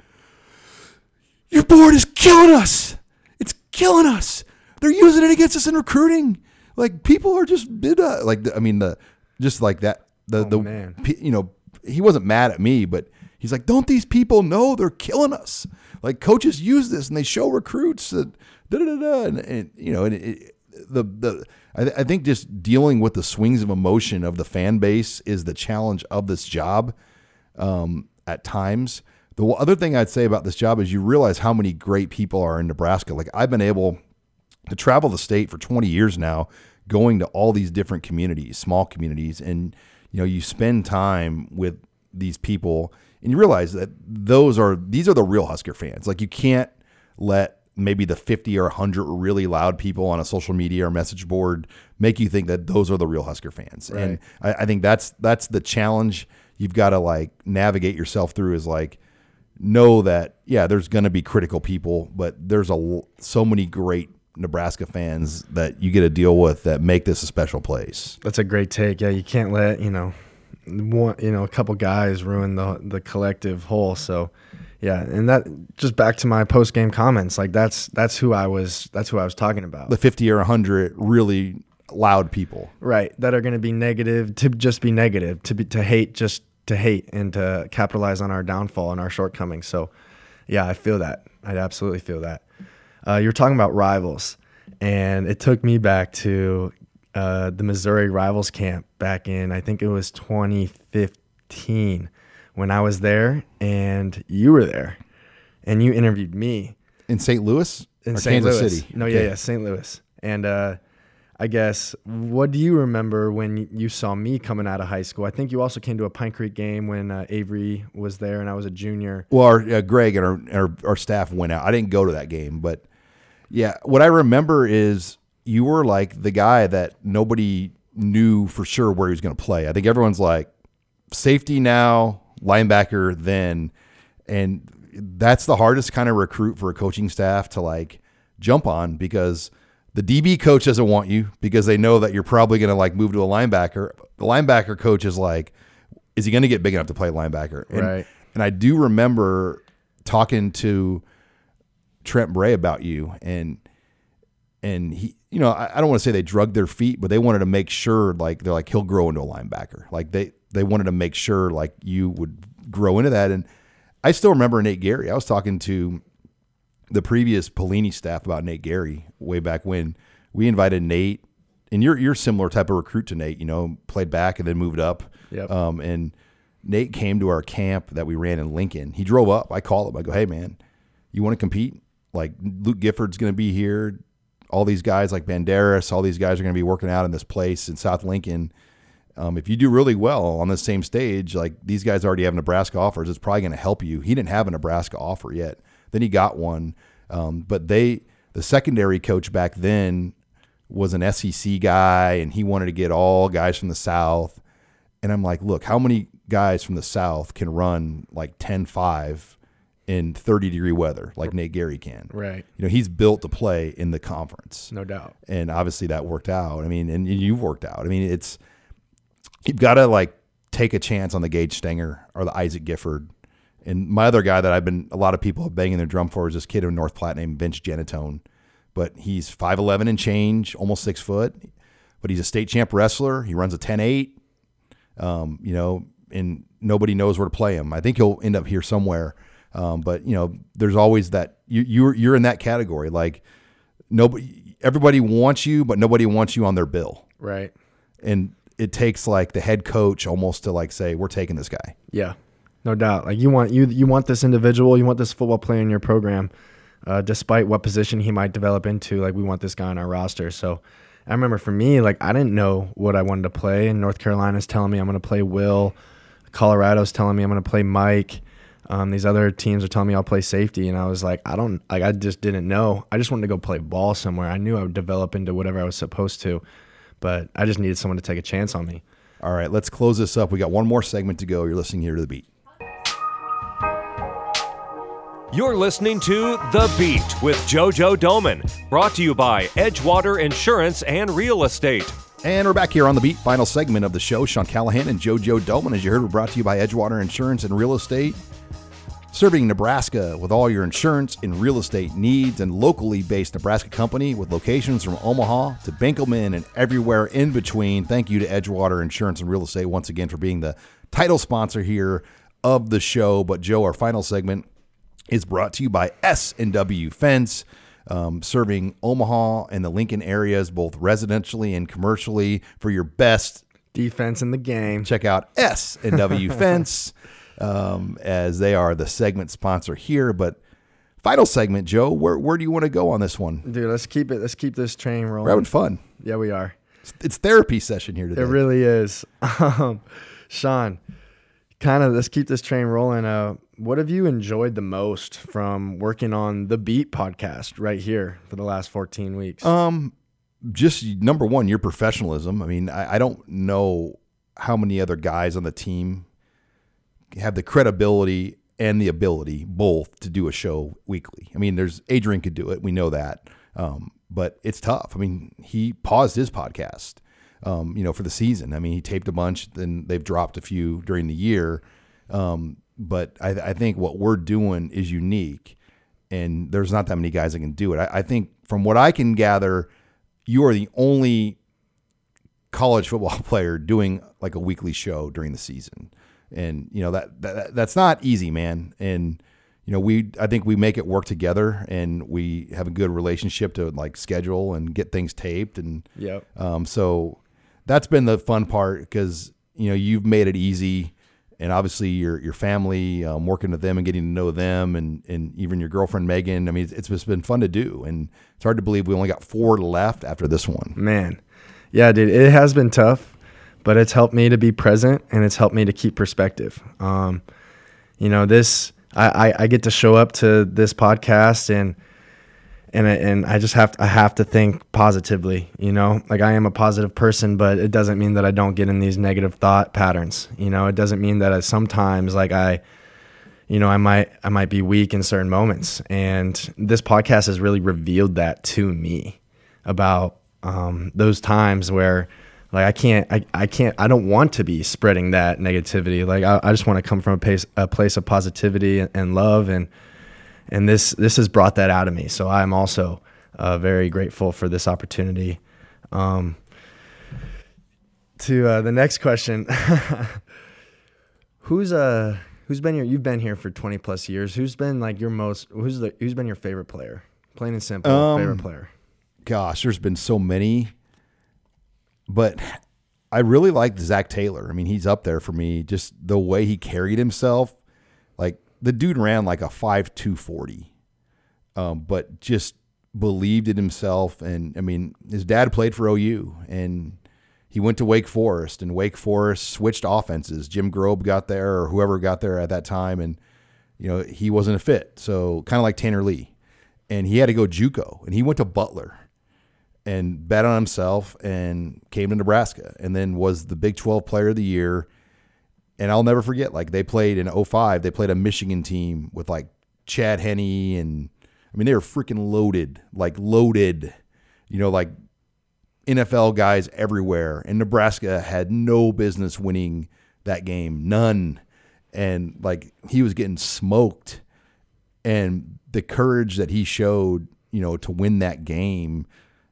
your board is killing us. It's killing us. They're using it against us in recruiting. Like people are just uh, like I mean the just like that the the man. you know he wasn't mad at me but he's like don't these people know they're killing us like coaches use this and they show recruits that da da da da and, and you know and it, the the I, th- I think just dealing with the swings of emotion of the fan base is the challenge of this job um, at times. The other thing I'd say about this job is you realize how many great people are in Nebraska. Like I've been able to travel the state for 20 years now, going to all these different communities, small communities, and you know you spend time with these people, and you realize that those are these are the real Husker fans. Like you can't let maybe the 50 or 100 really loud people on a social media or message board make you think that those are the real Husker fans. And I, I think that's that's the challenge you've got to like navigate yourself through is like know that yeah, there's going to be critical people, but there's a so many great Nebraska fans that you get to deal with that make this a special place. That's a great take. Yeah, you can't let you know one you know a couple guys ruin the the collective whole. So yeah, and that just back to my post game comments. Like that's that's who I was. That's who I was talking about. The 50 or 100 really loud people. right that are going to be negative to just be negative to be to hate just to hate and to capitalize on our downfall and our shortcomings so yeah i feel that i absolutely feel that uh, you're talking about rivals and it took me back to uh, the missouri rivals camp back in i think it was 2015 when i was there and you were there and you interviewed me In St. Louis in St. Kansas Louis. City? No, yeah, yeah, St. Louis. And uh, I guess what do you remember when you saw me coming out of high school? I think you also came to a Pine Creek game when uh, Avery was there and I was a junior. Well, our, uh, Greg and our, our our staff went out. I didn't go to that game, but yeah, what I remember is you were like the guy that nobody knew for sure where he was going to play. I think everyone's like safety now, linebacker then, and that's the hardest kind of recruit for a coaching staff to like jump on because the DB coach doesn't want you because they know that you're probably going to like move to a linebacker. The linebacker coach is like, is he going to get big enough to play linebacker? And, Right. And I do remember talking to Trent Bray about you, and and he, you know, I, I don't want to say they drugged their feet, but they wanted to make sure, like they're like he'll grow into a linebacker. Like they they wanted to make sure like you would grow into that. And I still remember Nate Gerry. I was talking to the previous Pelini staff about Nate Gerry way back when we invited Nate, and you're you're similar type of recruit to Nate. You know, played back and then moved up. Yep. Um, and Nate came to our camp that we ran in Lincoln. He drove up. I called him. I go, hey man, you want to compete? Like Luke Gifford's going to be here. All these guys like Banderas, all these guys are going to be working out in this place in South Lincoln. Um, if you do really well on the same stage, like these guys already have Nebraska offers, it's probably going to help you. He didn't have a Nebraska offer yet. Then he got one, um, but they the secondary coach back then was an SEC guy, and he wanted to get all guys from the South. And I'm like, look, how many guys from the South can run like 10-5 in 30 degree weather like Nate Gerry can? Right. You know, he's built to play in the conference No doubt. and obviously that worked out. I mean, and you've worked out. I mean, it's you've got to like take a chance on the Gage Stenger or the Isaac Gifford. And my other guy that I've been a lot of people have banging their drum for is this kid in North Platte named Vince Genatone. But he's 5'11 and change, almost six foot. But he's a state champ wrestler. He runs a 10-8. Um, you know, and nobody knows where to play him. I think he'll end up here somewhere. Um, but you know, there's always that you you're you're in that category. Like nobody everybody wants you, but nobody wants you on their bill. Right. And it takes like the head coach almost to like say, We're taking this guy. Yeah, no doubt. Like you want you you want this individual, you want this football player in your program, uh, despite what position he might develop into. Like we want this guy on our roster. So I remember for me, like I didn't know what I wanted to play, and North Carolina's telling me I'm going to play Will, Colorado's telling me I'm going to play Mike. Um, these other teams are telling me I'll play safety, and I was like, I don't, like, I just didn't know. I just wanted to go play ball somewhere. I knew I would develop into whatever I was supposed to, but I just needed someone to take a chance on me. All right, let's close this up. We got one more segment to go. You're listening here to the beat. You're listening to The Beat with JoJo Domann, brought to you by Edgewater Insurance and Real Estate. And we're back here on the beat, final segment of the show. Sean Callahan and JoJo Domann, as you heard, were brought to you by Edgewater Insurance and Real Estate. Serving Nebraska with all your insurance and real estate needs and locally based Nebraska company with locations from Omaha to Benkelman and everywhere in between. Thank you to Edgewater Insurance and Real Estate once again for being the title sponsor here of the show. But Joe, our final segment is brought to you by S&W Fence, um, serving Omaha and the Lincoln areas both residentially and commercially for your best Defense in the game. check out S and W [LAUGHS] Fence um, as they are the segment sponsor here. But final segment, Joe, where where do you want to go on this one? Dude, let's keep it. Let's keep this train rolling. We're having fun. Yeah, we are. It's, it's therapy session here today. It really is. [LAUGHS] Um, Sean, kind of let's keep this train rolling. Uh, what have you enjoyed the most from working on the Beat podcast right here for the last 14 weeks? Um, just number one, your professionalism. I mean, I, I don't know how many other guys on the team have the credibility and the ability both to do a show weekly. I mean, there's Adrian could do it. We know that. Um, but it's tough. I mean, he paused his podcast, um, you know, for the season. I mean, he taped a bunch, then they've dropped a few during the year. Um, but I, I think what we're doing is unique, and there's not that many guys that can do it. I, I think from what I can gather, you are the only college football [LAUGHS] player doing like a weekly show during the season. And you know that, that that's not easy, man. And you know we I think we make it work together, and we have a good relationship to like schedule and get things taped. And yeah. um, so that's been the fun part because you know you've made it easy, and obviously your your family, um, working with them and getting to know them, and and even your girlfriend Megan. I mean, it's, it's just been fun to do, and it's hard to believe we only got four left after this one. Man, yeah, dude, it has been tough, but it's helped me to be present and it's helped me to keep perspective. Um, you know, this I, I, I get to show up to this podcast and and and I just have to, I have to think positively. You know, like I am a positive person, but it doesn't mean that I don't get in these negative thought patterns. You know, it doesn't mean that I, sometimes like I you know, I might I might be weak in certain moments, and this podcast has really revealed that to me about um, those times where like I can't, I, I can't, I don't want to be spreading that negativity. Like I, I just want to come from a place, a place of positivity and, and love, and and this this has brought that out of me. So I'm also uh, very grateful for this opportunity. Um, to uh, the next question, [LAUGHS] who's uh who's been here? You've been here for 20 plus years. Who's been like your most? Who's the who's been your favorite player? Plain and simple, Um, favorite player. Gosh, there's been so many, but I really liked Zach Taylor. I mean, he's up there for me. Just the way he carried himself, like the dude ran like a five two forty, um, but just believed in himself. And I mean, his dad played for OU, and he went to Wake Forest, and Wake Forest switched offenses. Jim Grobe got there, or whoever got there at that time, and you know he wasn't a fit. So kind of like Tanner Lee, and he had to go JUCO, and he went to Butler, and bet on himself, and came to Nebraska, and then was the Big Twelve Player of the Year. And I'll never forget, like they played in 05, they played a Michigan team with like Chad Henne, and I mean they were freaking loaded, like loaded, you know, like NFL guys everywhere, and Nebraska had no business winning that game, none. And like he was getting smoked, and the courage that he showed, you know, to win that game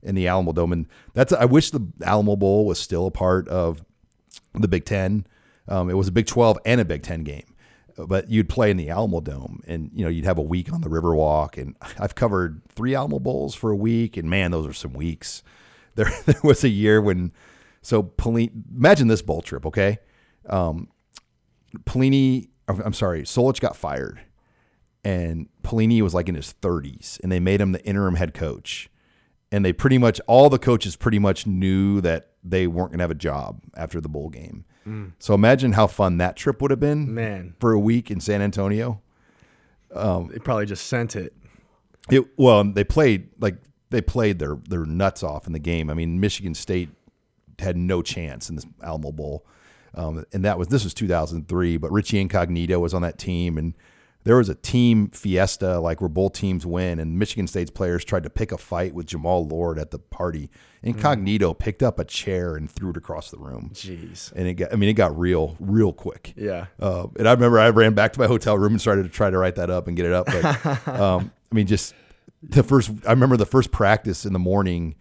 in the Alamo Dome, and that's I wish the Alamo Bowl was still a part of the Big Ten. Um, it was a Big Twelve and a Big Ten game, but you'd play in the Alamo Dome, and you know you'd have a week on the Riverwalk, and I've covered three Alamo Bowls for a week, and man, those are some weeks. [LAUGHS] There there was a year when so Pelini, imagine this bowl trip, okay? Um, Pelini, I'm sorry, Solich got fired, and Pelini was like in his 30s, and they made him the interim head coach, and they pretty much all the coaches pretty much knew that they weren't gonna have a job after the bowl game. So imagine how fun that trip would have been, Man. for a week in San Antonio. They probably just sent it. It well, they played like they played their their nuts off in the game. I mean, Michigan State had no chance in this Alamo Bowl, um, and that was this was 2003. But Richie Incognito was on that team, and there was a team fiesta like where both teams win, and Michigan State's players tried to pick a fight with Jamal Lord at the party. Incognito picked up a chair and threw it across the room. Jeez. And it got, I mean, it got real, real quick. Yeah. Uh, and I remember I ran back to my hotel room and started to try to write that up and get it up. But [LAUGHS] um, I mean, just the first, I remember the first practice in the morning,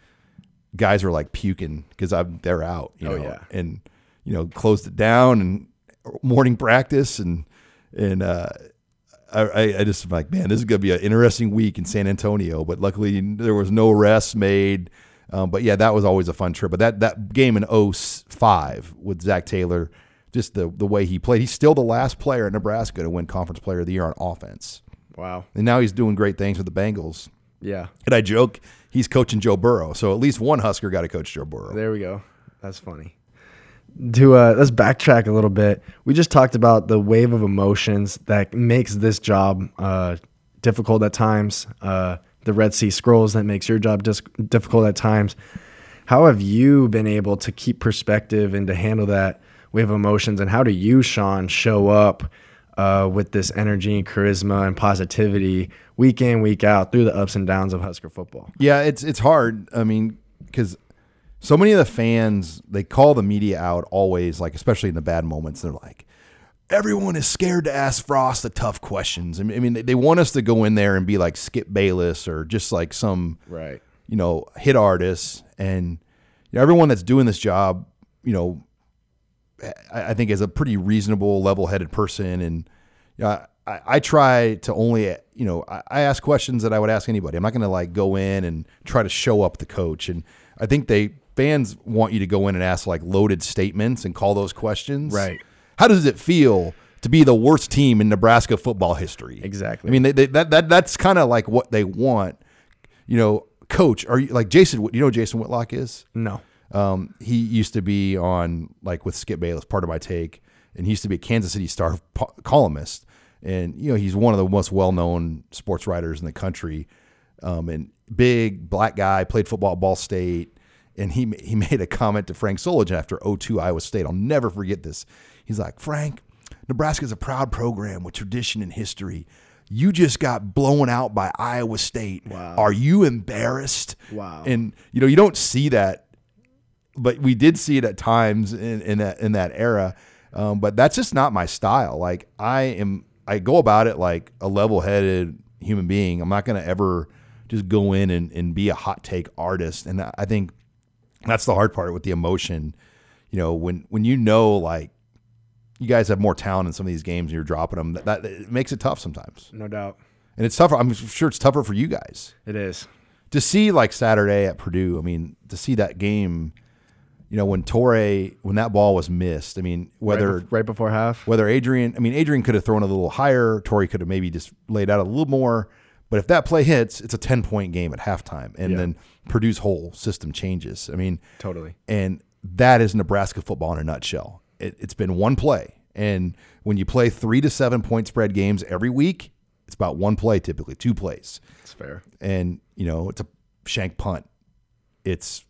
guys were like puking because I'm they're out, you Oh, know, yeah. and you know closed it down and morning practice and and uh, I, I- just like man, this is gonna be an interesting week in San Antonio. But luckily there was no arrests made. Um, but yeah, that was always a fun trip. But that that game in 05 with Zach Taylor, just the the way he played, he's still the last player in Nebraska to win Conference Player of the Year on offense. Wow. And now he's doing great things with the Bengals. Yeah. And I joke he's coaching Joe Burrow, so at least one Husker got to coach Joe Burrow. There we go. That's funny. To uh, let's backtrack a little bit. We just talked about the wave of emotions that makes this job uh, difficult at times. Uh, the Red Sea Scrolls that makes your job dis- difficult at times. How have you been able to keep perspective and to handle that wave of emotions? And how do you, Sean, show up uh, with this energy and charisma and positivity week in, week out through the ups and downs of Husker football? Yeah, it's it's hard. I mean, because so many of the fans they call the media out always, like especially in the bad moments. They're like, everyone is scared to ask Frost the tough questions. I mean, they, they want us to go in there and be like Skip Bayless or just like some Right. you know hit artists, and you know, everyone that's doing this job, you know, I, I think is a pretty reasonable, level-headed person, and you know, I, I try to only, you know, I, I ask questions that I would ask anybody. I'm not going to like go in and try to show up the coach, and I think they fans want you to go in and ask like loaded statements and call those questions. Right. How does it feel to be the worst team in Nebraska football history? Exactly. I mean, they, they, that that that's kind of like what they want. You know, coach, are you like Jason? You know, Jason Whitlock is. No. Um, he used to be on like with Skip Bayless, part of my take, and he used to be a Kansas City Star po- columnist. And you know, he's one of the most well-known sports writers in the country. Um, and big black guy, played football at Ball State. And he he [LAUGHS] made a comment to Frank Solich after 02 Iowa State. I'll never forget this. He's like, Frank, Nebraska's a proud program with tradition and history. You just got blown out by Iowa State. Wow. Are you embarrassed? Wow. And you know, you don't see that but we did see it at times in, in that in that era. Um, but that's just not my style. Like I am, I go about it like a level-headed human being. I'm not going to ever just go in and, and be a hot take artist. And I think that's the hard part with the emotion. You know, when when you know like you guys have more talent in some of these games and you're dropping them, that, that it makes it tough sometimes. No doubt. And it's tougher. I'm sure it's tougher for you guys It is. to see like Saturday at Purdue. I mean, to see that game, you know, when Toure when that ball was missed. I mean, whether right, bef- right before half. whether Adrian, I mean, Adrian could have thrown a little higher. Toure could have maybe just laid out a little more. But if that play hits, it's a 10 point game at halftime. And Yeah. then Purdue's whole system changes. I mean, Totally. and that is Nebraska football in a nutshell. It, it's been one play. And when you play three to seven point spread games every week, it's about one play typically, two plays. It's fair. And, you know, it's a shank punt. It's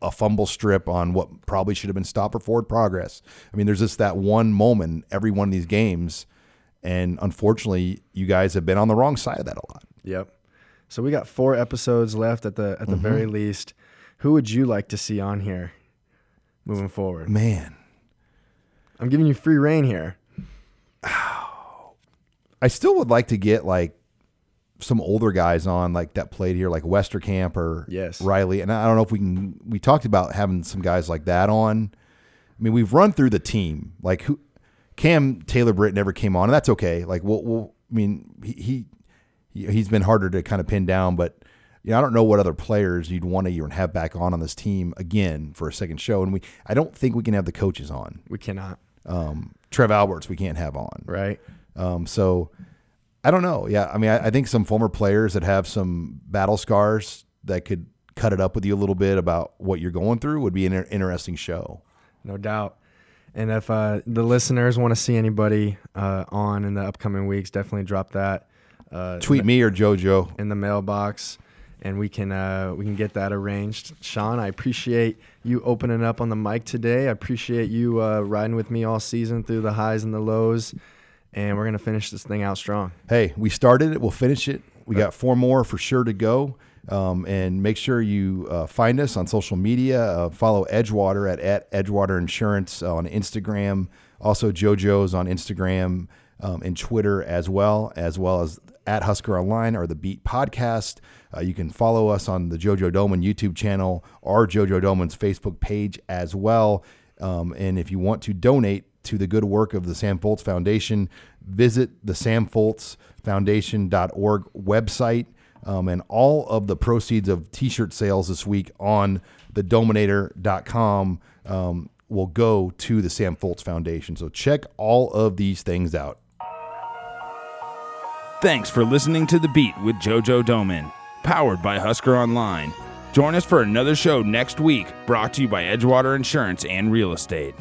a fumble strip on what probably should have been stop or forward progress. I mean, there's just that one moment every one of these games. And unfortunately, you guys have been on the wrong side of that a lot. Yep. So we got four episodes left at the at the very mm-hmm. least. Who would you like to see on here moving forward? Man, I'm giving you free reign here. [SIGHS] I still would like to get like some older guys on, like that played here, like Westerkamp or Yes. Riley. And I don't know if we can. We talked about having some guys like that on. I mean, we've run through the team. Like who, Cam Taylor Britt never came on, and that's okay. Like we'll, we'll I mean, he, he he's been harder to kind of pin down, but you know, I don't know what other players you'd want to even have back on on this team again for a second show. And we, I don't think we can have the coaches on. We cannot, Um, Trev Alberts, we can't have on. right? Um, so I don't know. Yeah, I mean, I, I think some former players that have some battle scars that could cut it up with you a little bit about what you're going through would be an interesting show. No doubt. And if uh, the listeners want to see anybody uh, on in the upcoming weeks, definitely drop that uh, Tweet me or JoJo. in the mailbox, and we can uh, we can get that arranged. Sean, I appreciate you opening up on the mic today. I appreciate you uh, riding with me all season through the highs and the lows, and we're gonna finish this thing out strong. Hey, we started it. We'll finish it. We got four more for sure to go. Um, and make sure you uh, find us on social media. Uh, follow Edgewater at, at Edgewater Insurance on Instagram. Also, JoJo's on Instagram um, and Twitter as well, as well as at Husker Online or the Beat Podcast. Uh, you can follow us on the JoJo Domann YouTube channel or JoJo Domann's Facebook page as well. Um, and if you want to donate to the good work of the Sam Foltz Foundation, visit the samfoltzfoundation.org website. Um, and all of the proceeds of t-shirt sales this week on the dominator.com um, will go to the Sam Foltz Foundation. So check all of these things out. Thanks for listening to The Beat with JoJo Domann, powered by Husker Online. Join us for another show next week, brought to you by Edgewater Insurance and Real Estate.